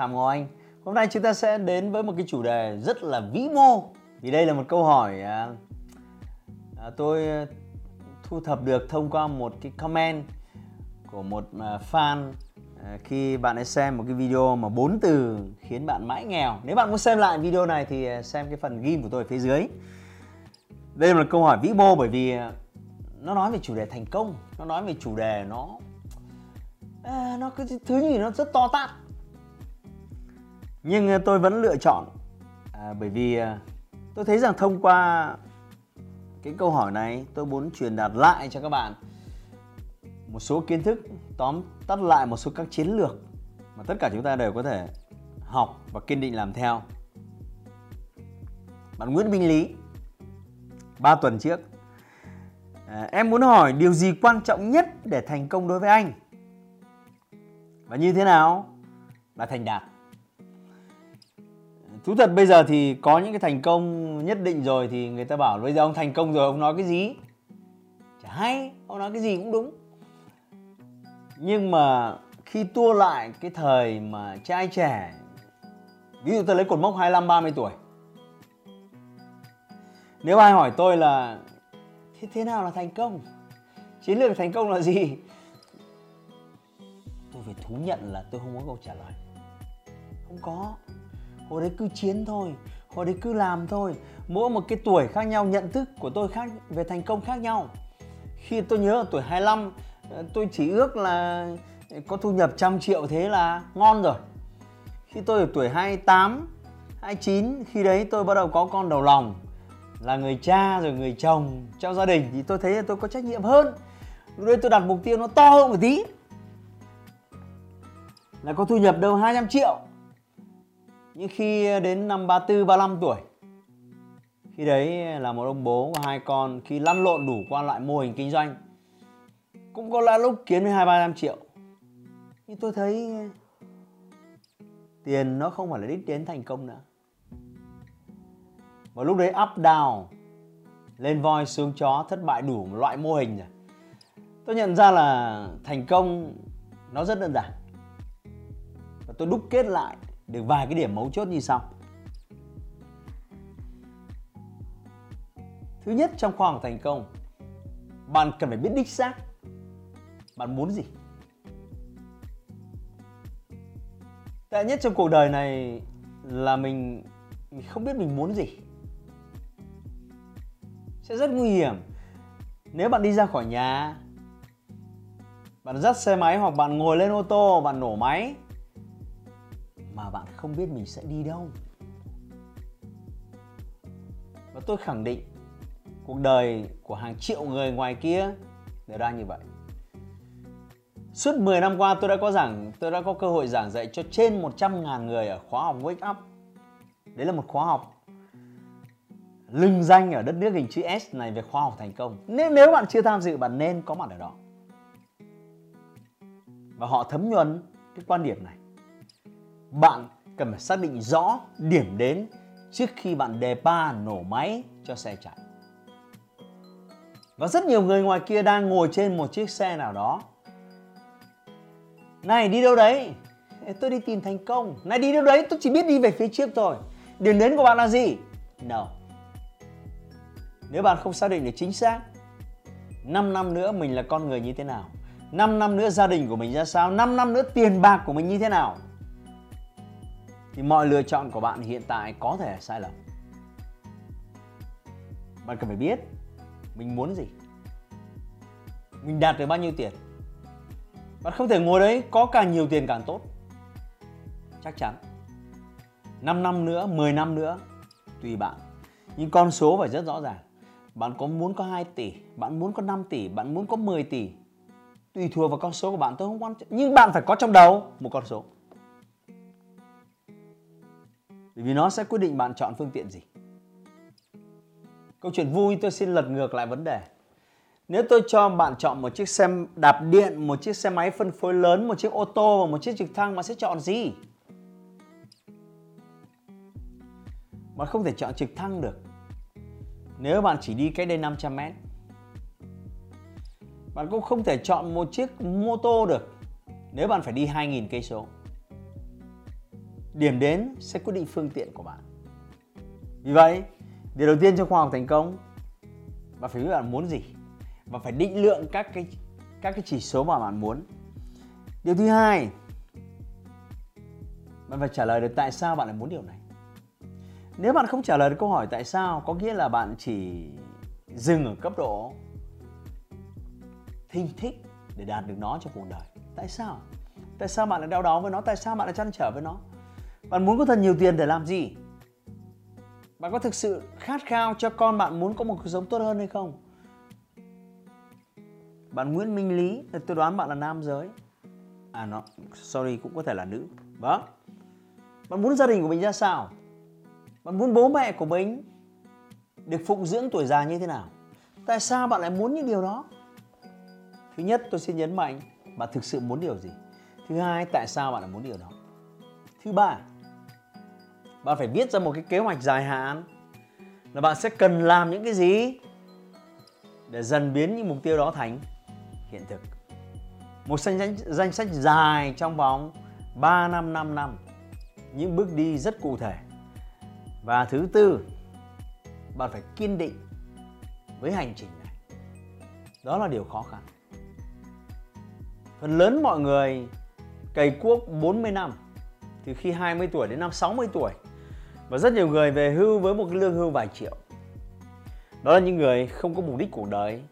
Phạm Ngọc Anh. Hôm nay chúng ta sẽ đến với một cái chủ đề rất là vĩ mô. Vì đây là một câu hỏi à, à, tôi à, thu thập được thông qua một cái comment của một à, fan à, khi bạn ấy xem một cái video mà bốn từ khiến bạn mãi nghèo. Nếu bạn muốn xem lại video này thì à, xem cái phần ghim của tôi ở phía dưới. Đây là một câu hỏi vĩ mô bởi vì à, nó nói về chủ đề thành công, nó nói về chủ đề nó à, nó cái thứ gì nó rất to tát nhưng ờ, tôi vẫn lựa chọn à, bởi vì à, tôi thấy rằng thông qua cái câu hỏi này tôi muốn truyền đạt lại cho các bạn một số kiến thức tóm tắt lại một số các chiến lược mà tất cả chúng ta đều có thể học và kiên định làm theo. Bạn Nguyễn Minh Lý 3 tuần trước à, em muốn hỏi điều gì quan trọng nhất để thành công đối với anh? Và như thế nào là thành đạt? Thú thật bây giờ thì có những cái thành công nhất định rồi thì người ta bảo, bây giờ ông thành công rồi, ông nói cái gì? Chả hay, ông nói cái gì cũng đúng. Nhưng mà khi tua lại cái thời mà trai trẻ, ví dụ tôi lấy cột mốc 25 30 tuổi. Nếu ai hỏi tôi là, thế thế nào là thành công? Chiến lược thành công là gì? Tôi phải thú nhận là tôi không có câu trả lời. Không có hồi đấy cứ chiến thôi, hồi đấy cứ làm thôi. Mỗi một cái tuổi khác nhau, nhận thức của tôi khác, về thành công khác nhau. Khi tôi nhớ ở tuổi 25 ờ, tôi chỉ ước là có thu nhập trăm triệu thế là ngon rồi. Khi tôi ở tuổi 28 29 khi đấy tôi bắt đầu có con đầu lòng, là người cha rồi người chồng trong gia đình. Thì tôi thấy là tôi có trách nhiệm hơn. Lúc đấy tôi đặt mục tiêu nó to hơn một tí. Là có thu nhập đâu 200 triệu nhưng khi đến năm 34 35 tuổi, khi đấy là một ông bố và hai con khi lăn lộn đủ qua lại mô hình kinh doanh, cũng có lẽ lúc kiếm đến hai, ba trăm triệu. Nhưng tôi thấy, tiền nó không phải là đích đến thành công nữa. Và lúc đấy up down, lên voi xuống chó, thất bại đủ một loại mô hình rồi. Tôi nhận ra là thành công nó rất đơn giản. Và tôi đúc kết lại được vài cái điểm mấu chốt như sau. Thứ nhất, trong khoa học thành công, bạn cần phải biết đích xác bạn muốn gì. Tệ nhất trong cuộc đời này là mình mình không biết mình muốn gì. Sẽ rất nguy hiểm. Nếu bạn đi ra khỏi nhà, bạn dắt xe máy hoặc bạn ngồi lên ô tô, bạn nổ máy mà bạn không biết mình sẽ đi đâu và tôi khẳng định, cuộc đời của hàng triệu người ngoài kia đều đang như vậy Suốt 10 năm qua, tôi đã có giảng, tôi đã có cơ hội giảng dạy cho trên 100.000 người ở khóa học Wake Up. Đấy là một khóa học lừng danh ở đất nước hình chữ S này về khoa học thành công. Nên nếu bạn chưa tham dự, bạn nên có mặt ở đó. Và họ thấm nhuần cái quan điểm này bạn cần phải xác định rõ điểm đến trước khi bạn đề ba nổ máy cho xe chạy. Và rất nhiều người ngoài kia đang ngồi trên một chiếc xe nào đó. Này, đi đâu đấy? Tôi đi tìm thành công. Này, đi đâu đấy? Tôi chỉ biết đi về phía trước thôi. Điểm đến của bạn là gì? No. Nếu bạn không xác định được chính xác 5 năm nữa mình là con người như thế nào 5 năm nữa gia đình của mình ra sao 5 năm nữa tiền bạc của mình như thế nào thì mọi lựa chọn của bạn hiện tại có thể sai lầm. Bạn cần phải biết mình muốn gì. Mình đạt được bao nhiêu tiền. Bạn không thể ngồi đấy có càng nhiều tiền càng tốt. Chắc chắn. 5 năm nữa 10 năm nữa, tùy bạn. Nhưng con số phải rất rõ ràng. Bạn có muốn có 2 tỷ, bạn muốn có 5 tỷ, bạn muốn có 10 tỷ. Tùy thuộc vào con số của bạn, tôi không quan trọng. Nhưng bạn phải có trong đầu một con số bởi vì nó sẽ quyết định bạn chọn phương tiện gì. Câu chuyện vui, tôi xin lật ngược lại vấn đề. Nếu tôi cho bạn chọn một chiếc xe đạp điện, một chiếc xe máy phân phối lớn, một chiếc ô tô và một chiếc trực thăng, bạn sẽ chọn gì? Bạn không thể chọn trực thăng được. Nếu bạn chỉ đi cách đây 500 mét, bạn cũng không thể chọn một chiếc mô tô được. Nếu bạn phải đi 2.000 cây số điểm đến sẽ quyết định phương tiện của bạn. Vì vậy, điều đầu tiên trong khoa học thành công, bạn phải biết bạn muốn gì và phải định lượng các cái các cái chỉ số mà bạn muốn. Điều thứ hai, bạn phải trả lời được tại sao bạn lại muốn điều này. Nếu bạn không trả lời được câu hỏi tại sao, có nghĩa là bạn chỉ dừng ở cấp độ thinh thích để đạt được nó trong cuộc đời. Tại sao? Tại sao bạn lại đau đớn với nó? Tại sao bạn lại chăn trở với nó? Bạn muốn có thật nhiều tiền để làm gì? Bạn có thực sự khát khao cho con bạn muốn có một cuộc sống tốt hơn hay không? Bạn Nguyễn Minh Lý, tôi đoán bạn là nam giới. À nó, sorry, cũng có thể là nữ. Vâng. Bạn muốn gia đình của mình ra sao? Bạn muốn bố mẹ của mình được phụng dưỡng tuổi già như thế nào? Tại sao bạn lại muốn những điều đó? Thứ nhất, tôi xin nhấn mạnh bạn thực sự muốn điều gì. Thứ hai, tại sao bạn lại muốn điều đó? Thứ ba bạn phải viết ra một cái kế hoạch dài hạn. Là bạn sẽ cần làm những cái gì để dần biến những mục tiêu đó thành hiện thực. Một danh, danh sách dài trong vòng 3 năm 5 năm. Những bước đi rất cụ thể. Và thứ tư bạn phải kiên định với hành trình này. Đó là điều khó khăn. Phần lớn mọi người cày cuốc 40 năm từ khi 20 tuổi đến năm 60 tuổi và rất nhiều người về hưu với một cái lương hưu vài triệu. Đó là những người không có mục đích cuộc đời.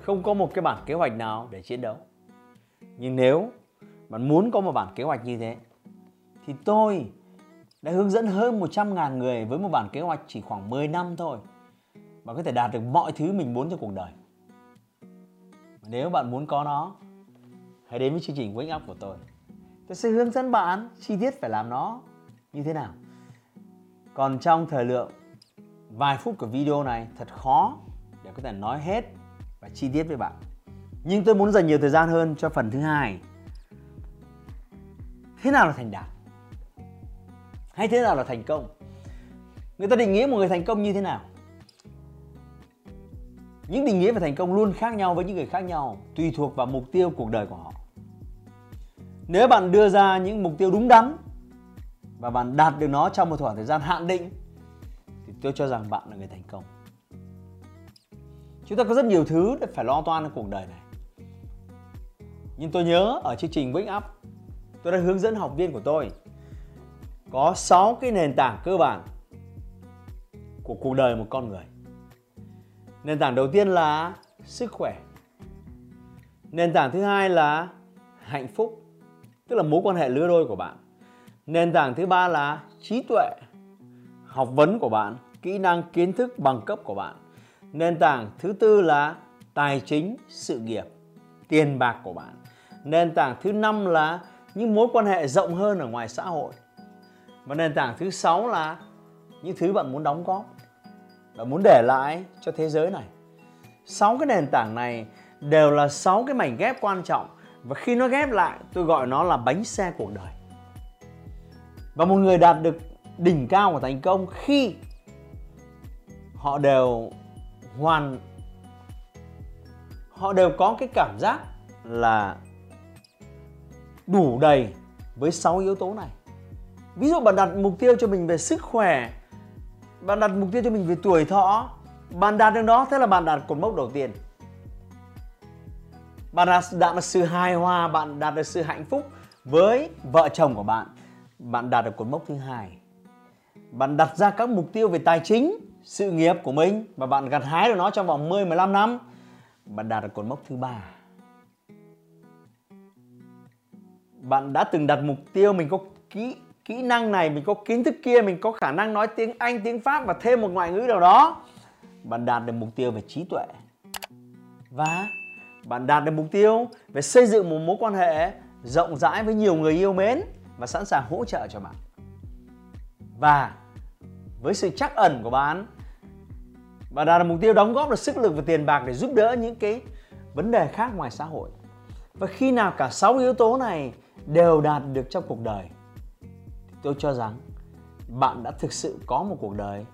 Không có một cái bản kế hoạch nào để chiến đấu. Nhưng nếu bạn muốn có một bản kế hoạch như thế, thì tôi đã hướng dẫn hơn 100.000 người với một bản kế hoạch chỉ khoảng 10 năm thôi. Bạn có thể đạt được mọi thứ mình muốn trong cuộc đời. Nếu bạn muốn có nó, hãy đến với chương trình Wake Up của tôi. Tôi sẽ hướng dẫn bạn chi tiết phải làm nó như thế nào? Còn trong thời lượng, vài phút của video này thật khó để có thể nói hết và chi tiết với bạn. Nhưng tôi muốn dành nhiều thời gian hơn cho phần thứ hai. Thế nào là thành đạt? Hay thế nào là thành công? Người ta định nghĩa một người thành công như thế nào? Những định nghĩa về thành công luôn khác nhau với những người khác nhau, tùy thuộc vào mục tiêu cuộc đời của họ. Nếu bạn đưa ra những mục tiêu đúng đắn và bạn đạt được nó trong một khoảng thời gian hạn định, thì tôi cho rằng bạn là người thành công. Chúng ta có rất nhiều thứ để phải lo toan trong cuộc đời này. Nhưng tôi nhớ ở chương trình Wake Up, tôi đã hướng dẫn học viên của tôi có 6 cái nền tảng cơ bản của cuộc đời một con người. Nền tảng đầu tiên là sức khỏe. Nền tảng thứ hai là hạnh phúc, tức là mối quan hệ lứa đôi của bạn nền tảng thứ ba là trí tuệ, học vấn của bạn, kỹ năng kiến thức bằng cấp của bạn. Nền tảng thứ tư là tài chính, sự nghiệp, tiền bạc của bạn. Nền tảng thứ năm là những mối quan hệ rộng hơn ở ngoài xã hội. Và nền tảng thứ sáu là những thứ bạn muốn đóng góp và muốn để lại cho thế giới này. Sáu cái nền tảng này đều là sáu cái mảnh ghép quan trọng. Và khi nó ghép lại, tôi gọi nó là bánh xe cuộc đời và một người đạt được đỉnh cao của thành công khi họ đều hoàn họ đều có cái cảm giác là đủ đầy với 6 yếu tố này. Ví dụ bạn đặt mục tiêu cho mình về sức khỏe, bạn đặt mục tiêu cho mình về tuổi thọ, bạn đạt được đó thế là bạn đạt cột mốc đầu tiên. Bạn đạt, đạt được sự hài hòa, bạn đạt được sự hạnh phúc với vợ chồng của bạn. Bạn đạt được cột mốc thứ hai. Bạn đặt ra các mục tiêu về tài chính, sự nghiệp của mình và bạn gặt hái được nó trong vòng 10 15 năm, bạn đạt được cột mốc thứ ba. Bạn đã từng đặt mục tiêu mình có kỹ kỹ năng này, mình có kiến thức kia, mình có khả năng nói tiếng Anh, tiếng Pháp và thêm một ngoại ngữ nào đó. Bạn đạt được mục tiêu về trí tuệ. Và bạn đạt được mục tiêu về xây dựng một mối quan hệ rộng rãi với nhiều người yêu mến và sẵn sàng hỗ trợ cho bạn. Và với sự chắc ẩn của bạn và đạt được mục tiêu đóng góp được sức lực và tiền bạc để giúp đỡ những cái vấn đề khác ngoài xã hội. Và khi nào cả sáu yếu tố này đều đạt được trong cuộc đời, thì tôi cho rằng bạn đã thực sự có một cuộc đời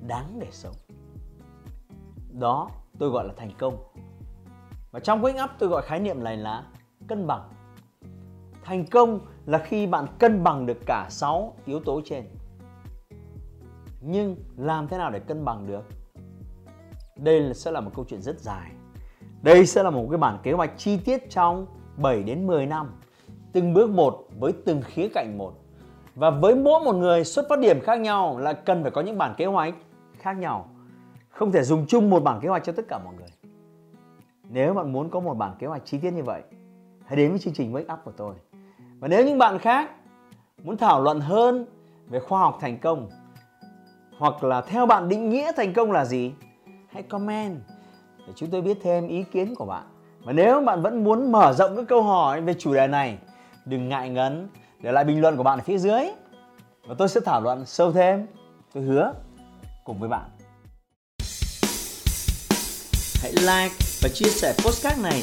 đáng để sống. Đó tôi gọi là thành công. Và trong wake up tôi gọi khái niệm này là cân bằng thành công là khi bạn cân bằng được cả 6 yếu tố trên. Nhưng làm thế nào để cân bằng được? Đây sẽ là một câu chuyện rất dài. Đây sẽ là một cái bản kế hoạch chi tiết trong 7 đến 10 năm. Từng bước một với từng khía cạnh một. Và với mỗi một người xuất phát điểm khác nhau là cần phải có những bản kế hoạch khác nhau. Không thể dùng chung một bản kế hoạch cho tất cả mọi người. Nếu bạn muốn có một bản kế hoạch chi tiết như vậy, hãy đến với chương trình Wake Up của tôi và nếu những bạn khác muốn thảo luận hơn về khoa học thành công, hoặc là theo bạn định nghĩa thành công là gì, hãy comment để chúng tôi biết thêm ý kiến của bạn. Và nếu bạn vẫn muốn mở rộng các câu hỏi về chủ đề này, đừng ngại ngần để lại bình luận của bạn ở phía dưới. Và tôi sẽ thảo luận sâu thêm. Tôi hứa cùng với bạn. Hãy like và chia sẻ postcard này